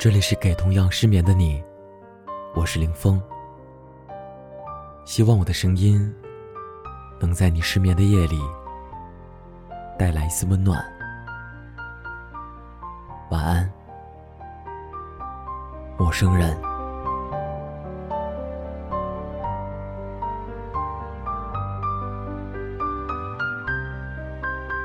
这里是给同样失眠的你，我是林峰。希望我的声音能在你失眠的夜里带来一丝温暖。晚安，陌生人。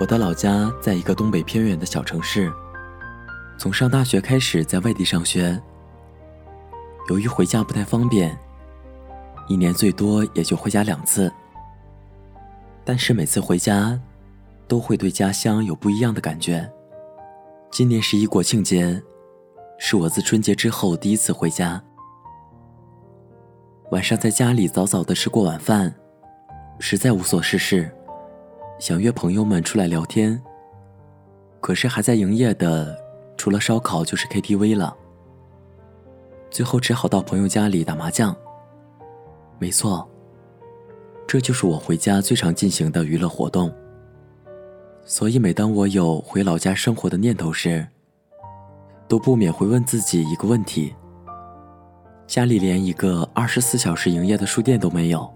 我的老家在一个东北偏远的小城市。从上大学开始在外地上学，由于回家不太方便，一年最多也就回家两次。但是每次回家，都会对家乡有不一样的感觉。今年十一国庆节，是我自春节之后第一次回家。晚上在家里早早的吃过晚饭，实在无所事事，想约朋友们出来聊天。可是还在营业的。除了烧烤就是 KTV 了，最后只好到朋友家里打麻将。没错，这就是我回家最常进行的娱乐活动。所以每当我有回老家生活的念头时，都不免会问自己一个问题：家里连一个二十四小时营业的书店都没有，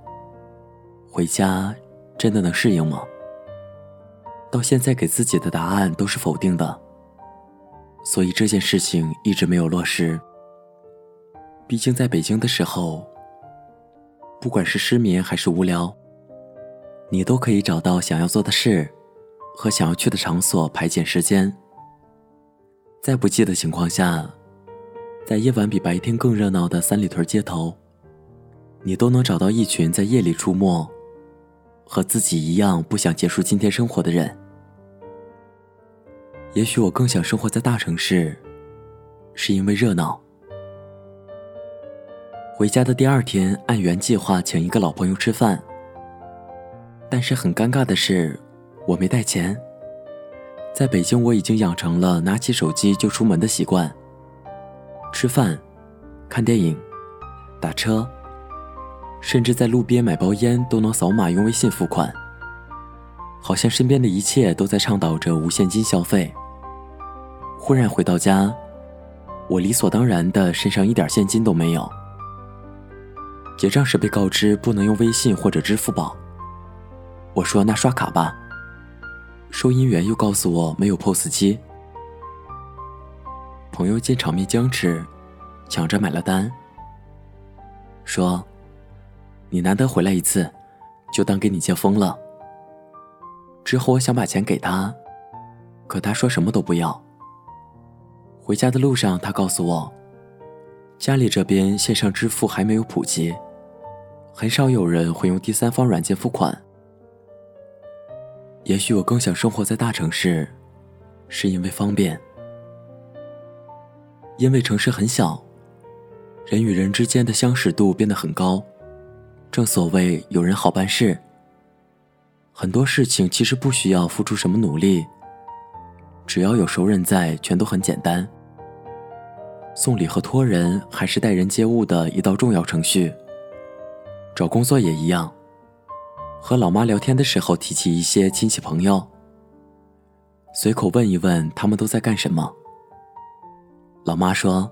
回家真的能适应吗？到现在给自己的答案都是否定的。所以这件事情一直没有落实。毕竟在北京的时候，不管是失眠还是无聊，你都可以找到想要做的事和想要去的场所排遣时间。在不济的情况下，在夜晚比白天更热闹的三里屯街头，你都能找到一群在夜里出没、和自己一样不想结束今天生活的人。也许我更想生活在大城市，是因为热闹。回家的第二天，按原计划请一个老朋友吃饭，但是很尴尬的是，我没带钱。在北京，我已经养成了拿起手机就出门的习惯。吃饭、看电影、打车，甚至在路边买包烟都能扫码用微信付款。好像身边的一切都在倡导着无现金消费。忽然回到家，我理所当然的身上一点现金都没有。结账时被告知不能用微信或者支付宝，我说那刷卡吧。收银员又告诉我没有 POS 机。朋友见场面僵持，抢着买了单，说：“你难得回来一次，就当给你接风了。”之后我想把钱给他，可他说什么都不要。回家的路上，他告诉我，家里这边线上支付还没有普及，很少有人会用第三方软件付款。也许我更想生活在大城市，是因为方便，因为城市很小，人与人之间的相识度变得很高。正所谓有人好办事。很多事情其实不需要付出什么努力，只要有熟人在，全都很简单。送礼和托人还是待人接物的一道重要程序。找工作也一样，和老妈聊天的时候提起一些亲戚朋友，随口问一问他们都在干什么。老妈说：“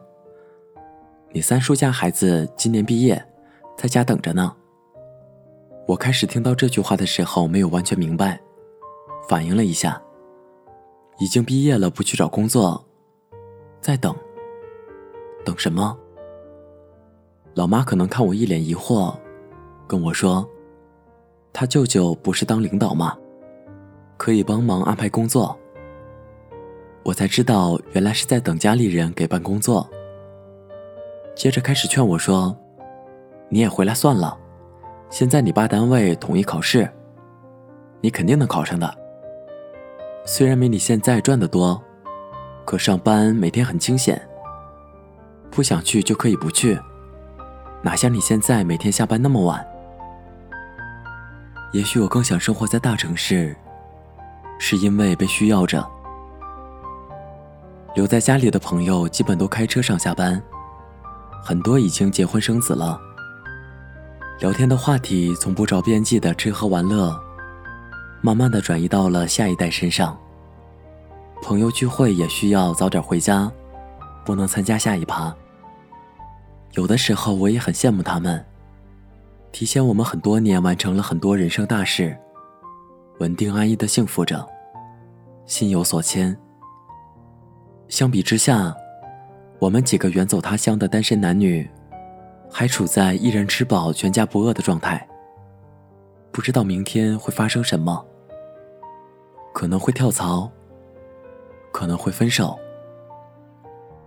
你三叔家孩子今年毕业，在家等着呢。”我开始听到这句话的时候，没有完全明白，反应了一下。已经毕业了，不去找工作，在等，等什么？老妈可能看我一脸疑惑，跟我说：“他舅舅不是当领导吗？可以帮忙安排工作。”我才知道，原来是在等家里人给办工作。接着开始劝我说：“你也回来算了。”现在你爸单位统一考试，你肯定能考上的。虽然没你现在赚的多，可上班每天很清闲，不想去就可以不去，哪像你现在每天下班那么晚。也许我更想生活在大城市，是因为被需要着。留在家里的朋友基本都开车上下班，很多已经结婚生子了。聊天的话题从不着边际的吃喝玩乐，慢慢的转移到了下一代身上。朋友聚会也需要早点回家，不能参加下一趴。有的时候我也很羡慕他们，提前我们很多年完成了很多人生大事，稳定安逸的幸福着，心有所牵。相比之下，我们几个远走他乡的单身男女，还处在一人吃饱全家不饿的状态。不知道明天会发生什么，可能会跳槽，可能会分手，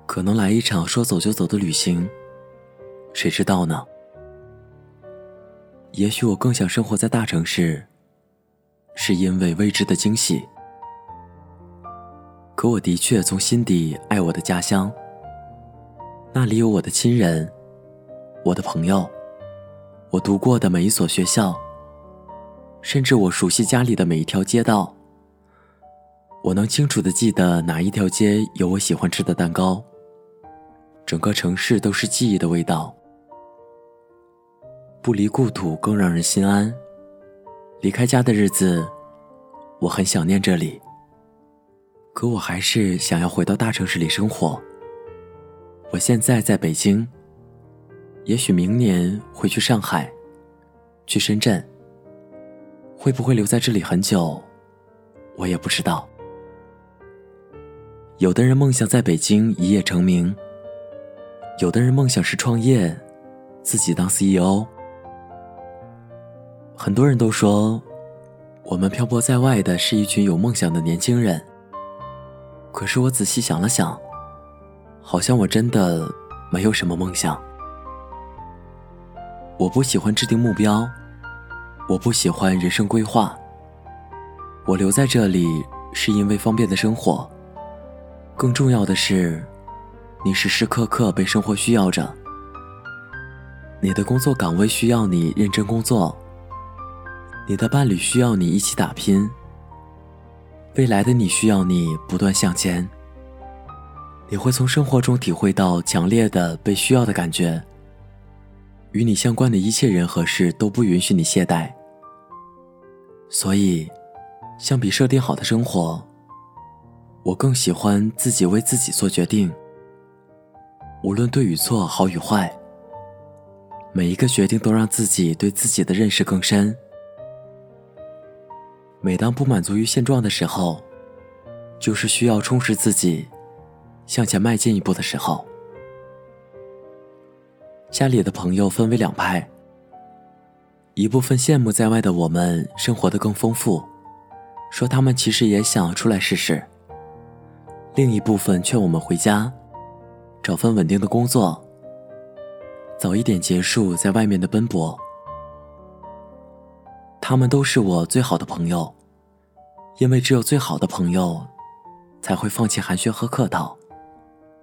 可能来一场说走就走的旅行。谁知道呢？也许我更想生活在大城市，是因为未知的惊喜。可我的确从心底爱我的家乡，那里有我的亲人，我的朋友，我读过的每一所学校，甚至我熟悉家里的每一条街道。我能清楚的记得哪一条街有我喜欢吃的蛋糕。整个城市都是记忆的味道。不离故土更让人心安。离开家的日子，我很想念这里。可我还是想要回到大城市里生活。我现在在北京，也许明年会去上海，去深圳。会不会留在这里很久，我也不知道。有的人梦想在北京一夜成名，有的人梦想是创业，自己当 CEO。很多人都说，我们漂泊在外的是一群有梦想的年轻人。可是我仔细想了想，好像我真的没有什么梦想。我不喜欢制定目标，我不喜欢人生规划。我留在这里是因为方便的生活，更重要的是，你时时刻刻被生活需要着。你的工作岗位需要你认真工作。你的伴侣需要你一起打拼，未来的你需要你不断向前。你会从生活中体会到强烈的被需要的感觉。与你相关的一切人和事都不允许你懈怠。所以，相比设定好的生活，我更喜欢自己为自己做决定。无论对与错、好与坏，每一个决定都让自己对自己的认识更深。每当不满足于现状的时候，就是需要充实自己、向前迈进一步的时候。家里的朋友分为两派，一部分羡慕在外的我们生活的更丰富，说他们其实也想出来试试；另一部分劝我们回家，找份稳定的工作，早一点结束在外面的奔波。他们都是我最好的朋友，因为只有最好的朋友，才会放弃寒暄和客套，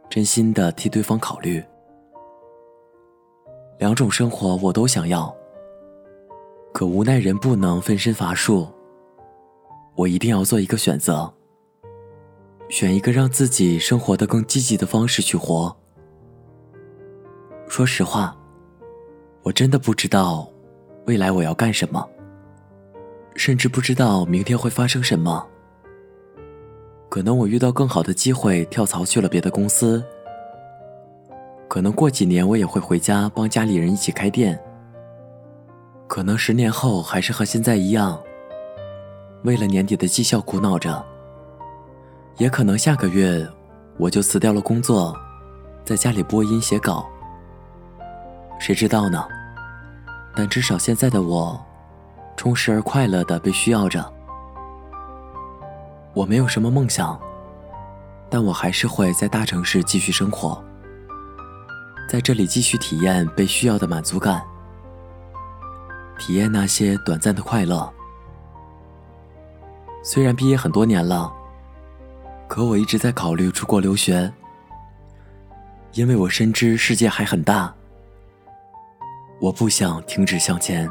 真心的替对方考虑。两种生活我都想要，可无奈人不能分身乏术，我一定要做一个选择，选一个让自己生活的更积极的方式去活。说实话，我真的不知道未来我要干什么。甚至不知道明天会发生什么。可能我遇到更好的机会，跳槽去了别的公司。可能过几年我也会回家帮家里人一起开店。可能十年后还是和现在一样，为了年底的绩效苦恼着。也可能下个月我就辞掉了工作，在家里播音写稿。谁知道呢？但至少现在的我。充实而快乐的被需要着。我没有什么梦想，但我还是会在大城市继续生活，在这里继续体验被需要的满足感，体验那些短暂的快乐。虽然毕业很多年了，可我一直在考虑出国留学，因为我深知世界还很大，我不想停止向前。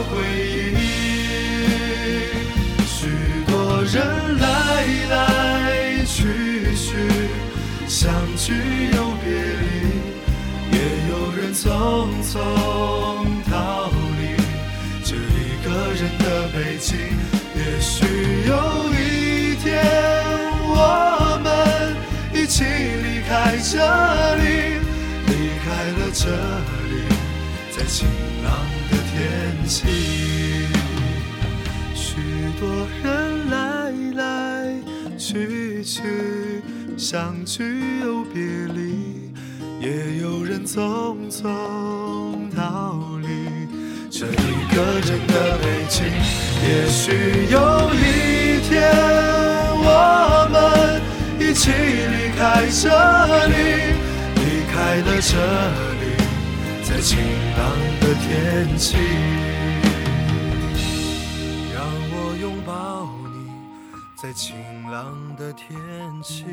匆匆逃离这一个人的北京，也许有一天我们一起离开这里，离开了这里，在晴朗的天气。许多人来来去去，相聚又别离。也有人匆匆逃离这一个人的北京。也许有一天，我们一起离开这里，离开了这里，在晴朗的天气。让我拥抱你，在晴朗的天气。